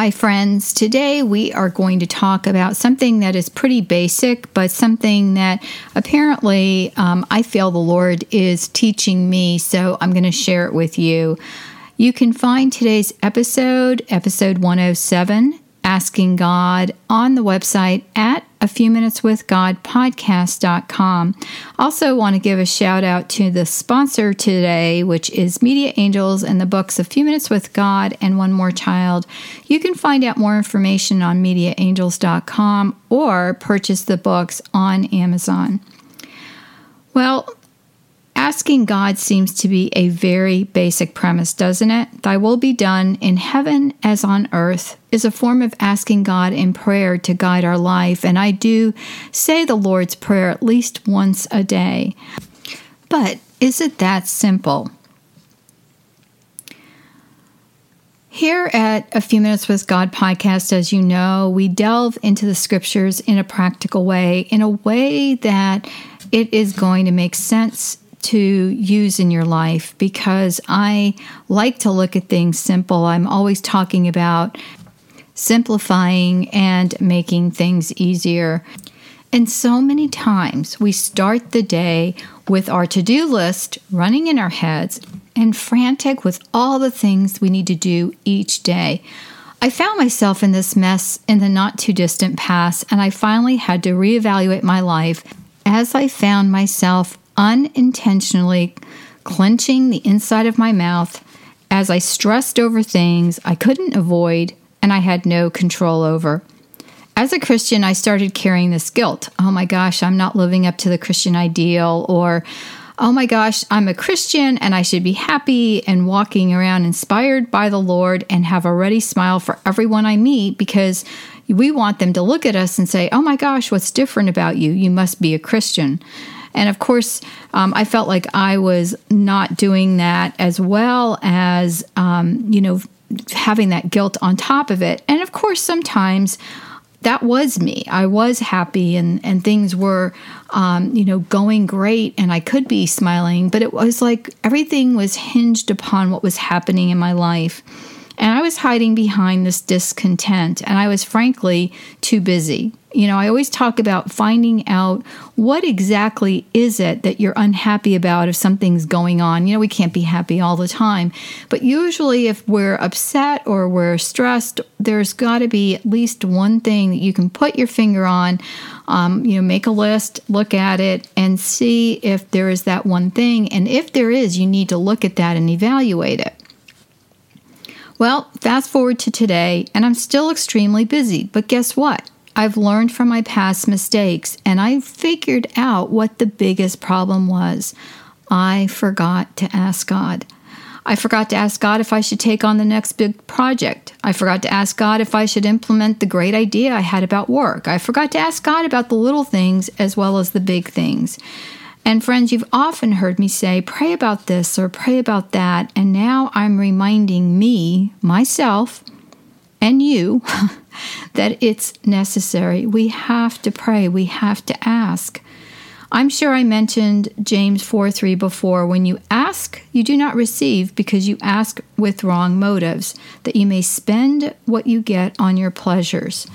Hi, friends. Today we are going to talk about something that is pretty basic, but something that apparently um, I feel the Lord is teaching me, so I'm going to share it with you. You can find today's episode, episode 107, Asking God, on the website at a few minutes with God podcast.com. Also, want to give a shout out to the sponsor today, which is Media Angels and the books A Few Minutes with God and One More Child. You can find out more information on mediaangels.com or purchase the books on Amazon. Well, Asking God seems to be a very basic premise, doesn't it? Thy will be done in heaven as on earth is a form of asking God in prayer to guide our life, and I do say the Lord's Prayer at least once a day. But is it that simple? Here at A Few Minutes with God podcast, as you know, we delve into the scriptures in a practical way, in a way that it is going to make sense to use in your life because I like to look at things simple. I'm always talking about simplifying and making things easier. And so many times we start the day with our to do list running in our heads and frantic with all the things we need to do each day. I found myself in this mess in the not too distant past, and I finally had to reevaluate my life as I found myself unintentionally clenching the inside of my mouth as I stressed over things I couldn't avoid and I had no control over. As a Christian, I started carrying this guilt. Oh my gosh, I'm not living up to the Christian ideal, or oh my gosh, I'm a Christian and I should be happy and walking around inspired by the Lord and have a ready smile for everyone I meet because we want them to look at us and say, oh my gosh, what's different about you? You must be a Christian. And of course, um, I felt like I was not doing that as well as, um, you know, having that guilt on top of it. And of course, sometimes that was me. I was happy and, and things were, um, you know, going great and I could be smiling, but it was like everything was hinged upon what was happening in my life. And I was hiding behind this discontent and I was frankly too busy. You know, I always talk about finding out what exactly is it that you're unhappy about if something's going on. You know, we can't be happy all the time, but usually if we're upset or we're stressed, there's got to be at least one thing that you can put your finger on. Um, you know, make a list, look at it, and see if there is that one thing. And if there is, you need to look at that and evaluate it. Well, fast forward to today, and I'm still extremely busy, but guess what? I've learned from my past mistakes and I figured out what the biggest problem was. I forgot to ask God. I forgot to ask God if I should take on the next big project. I forgot to ask God if I should implement the great idea I had about work. I forgot to ask God about the little things as well as the big things. And friends, you've often heard me say, pray about this or pray about that. And now I'm reminding me, myself, and you that it's necessary. We have to pray, we have to ask. I'm sure I mentioned James 4 3 before. When you ask, you do not receive because you ask with wrong motives, that you may spend what you get on your pleasures.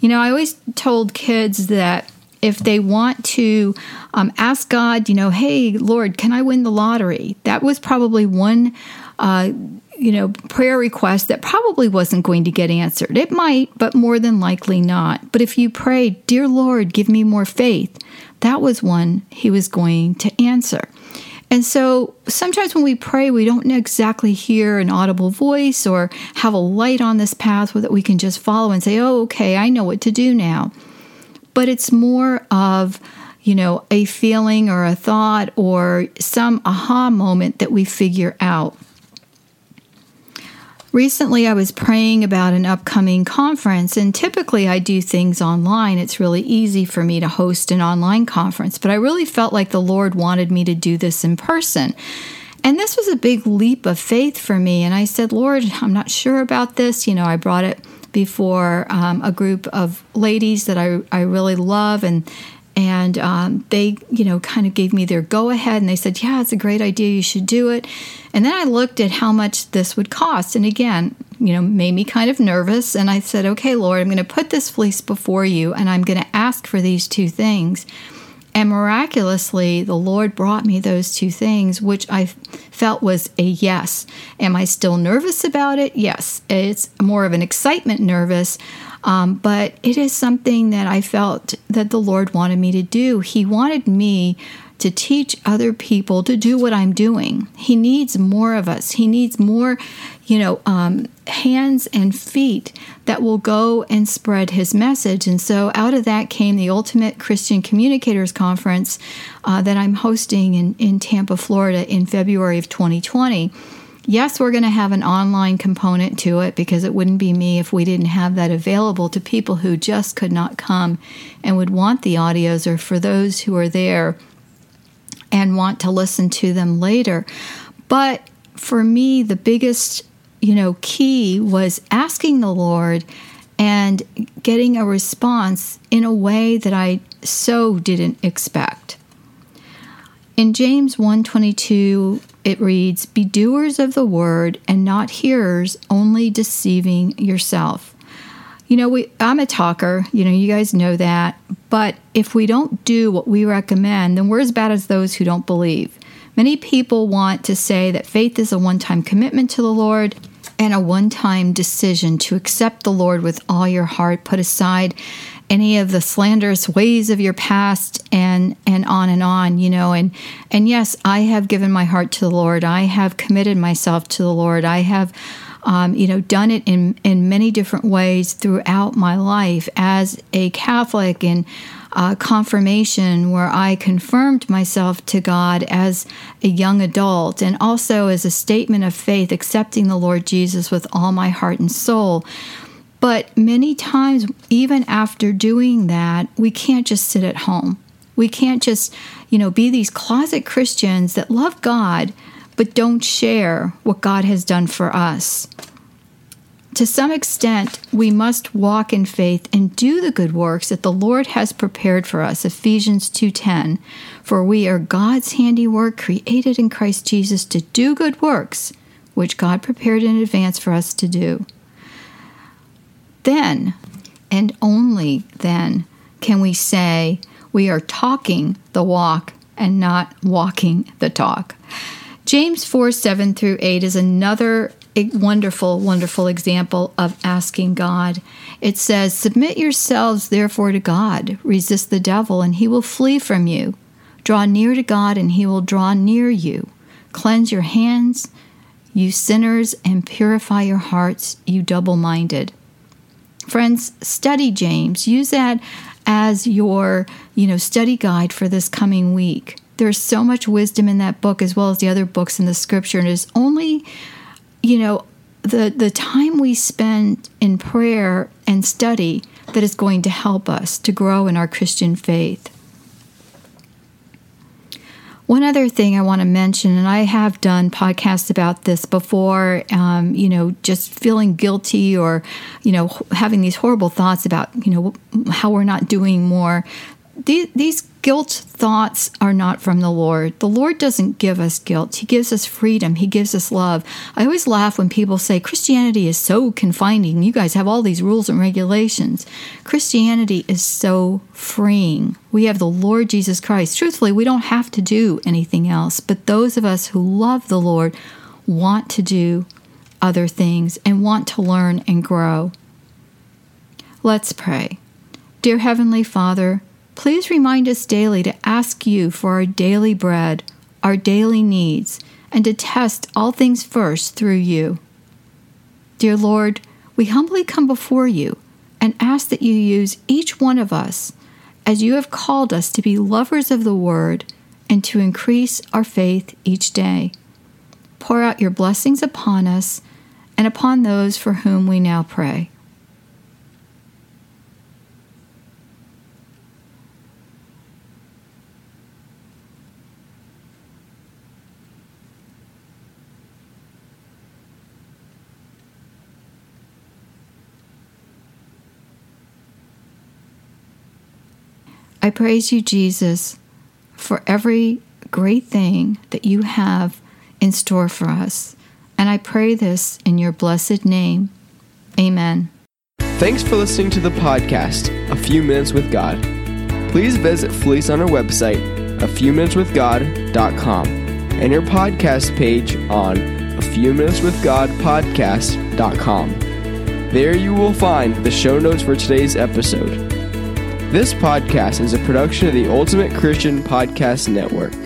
You know, I always told kids that if they want to um, ask God, you know, hey, Lord, can I win the lottery? That was probably one. Uh, you know, prayer request that probably wasn't going to get answered. It might, but more than likely not. But if you pray, Dear Lord, give me more faith, that was one he was going to answer. And so sometimes when we pray, we don't exactly hear an audible voice or have a light on this path that we can just follow and say, oh, okay, I know what to do now. But it's more of, you know, a feeling or a thought or some aha moment that we figure out. Recently, I was praying about an upcoming conference, and typically I do things online. It's really easy for me to host an online conference, but I really felt like the Lord wanted me to do this in person. And this was a big leap of faith for me. And I said, Lord, I'm not sure about this. You know, I brought it before um, a group of ladies that I, I really love and and um, they you know kind of gave me their go ahead and they said yeah it's a great idea you should do it. And then i looked at how much this would cost and again you know made me kind of nervous and i said okay lord i'm going to put this fleece before you and i'm going to ask for these two things and miraculously the lord brought me those two things which i felt was a yes. Am i still nervous about it? Yes. It's more of an excitement nervous um, but it is something that I felt that the Lord wanted me to do. He wanted me to teach other people to do what I'm doing. He needs more of us. He needs more, you know, um, hands and feet that will go and spread his message. And so out of that came the Ultimate Christian Communicators Conference uh, that I'm hosting in, in Tampa, Florida in February of 2020. Yes, we're going to have an online component to it because it wouldn't be me if we didn't have that available to people who just could not come and would want the audios or for those who are there and want to listen to them later. But for me, the biggest, you know, key was asking the Lord and getting a response in a way that I so didn't expect. In James 122 it reads, Be doers of the word and not hearers, only deceiving yourself. You know, we, I'm a talker, you know, you guys know that. But if we don't do what we recommend, then we're as bad as those who don't believe. Many people want to say that faith is a one time commitment to the Lord and a one time decision to accept the Lord with all your heart, put aside any of the slanderous ways of your past and and on and on you know and and yes i have given my heart to the lord i have committed myself to the lord i have um, you know done it in in many different ways throughout my life as a catholic and uh, confirmation where I confirmed myself to God as a young adult and also as a statement of faith, accepting the Lord Jesus with all my heart and soul. But many times, even after doing that, we can't just sit at home. We can't just, you know, be these closet Christians that love God but don't share what God has done for us. To some extent, we must walk in faith and do the good works that the Lord has prepared for us. Ephesians 2:10. For we are God's handiwork created in Christ Jesus to do good works which God prepared in advance for us to do. Then, and only then, can we say we are talking the walk and not walking the talk. James 4 7 through 8 is another wonderful, wonderful example of asking God. It says, Submit yourselves therefore to God, resist the devil, and he will flee from you. Draw near to God, and he will draw near you. Cleanse your hands, you sinners, and purify your hearts, you double minded. Friends, study James. Use that as your, you know, study guide for this coming week. There's so much wisdom in that book as well as the other books in the scripture and it is only, you know, the the time we spend in prayer and study that is going to help us to grow in our Christian faith. One other thing I want to mention, and I have done podcasts about this before, um, you know, just feeling guilty or, you know, having these horrible thoughts about, you know, how we're not doing more. These, these guilt thoughts are not from the Lord. The Lord doesn't give us guilt, He gives us freedom, He gives us love. I always laugh when people say Christianity is so confining. You guys have all these rules and regulations. Christianity is so freeing. We have the Lord Jesus Christ. Truthfully, we don't have to do anything else, but those of us who love the Lord want to do other things and want to learn and grow. Let's pray. Dear Heavenly Father, please remind us daily to ask you for our daily bread, our daily needs, and to test all things first through you. Dear Lord, we humbly come before you and ask that you use each one of us as you have called us to be lovers of the Word and to increase our faith each day. Pour out your blessings upon us and upon those for whom we now pray. I praise you, Jesus, for every great thing that you have in store for us. And I pray this in your blessed name. Amen. Thanks for listening to the podcast, A Few Minutes with God. Please visit Felice on our website, a few minutes with God.com, and your podcast page on a few minutes with God podcast.com. There you will find the show notes for today's episode. This podcast is a production of the Ultimate Christian Podcast Network.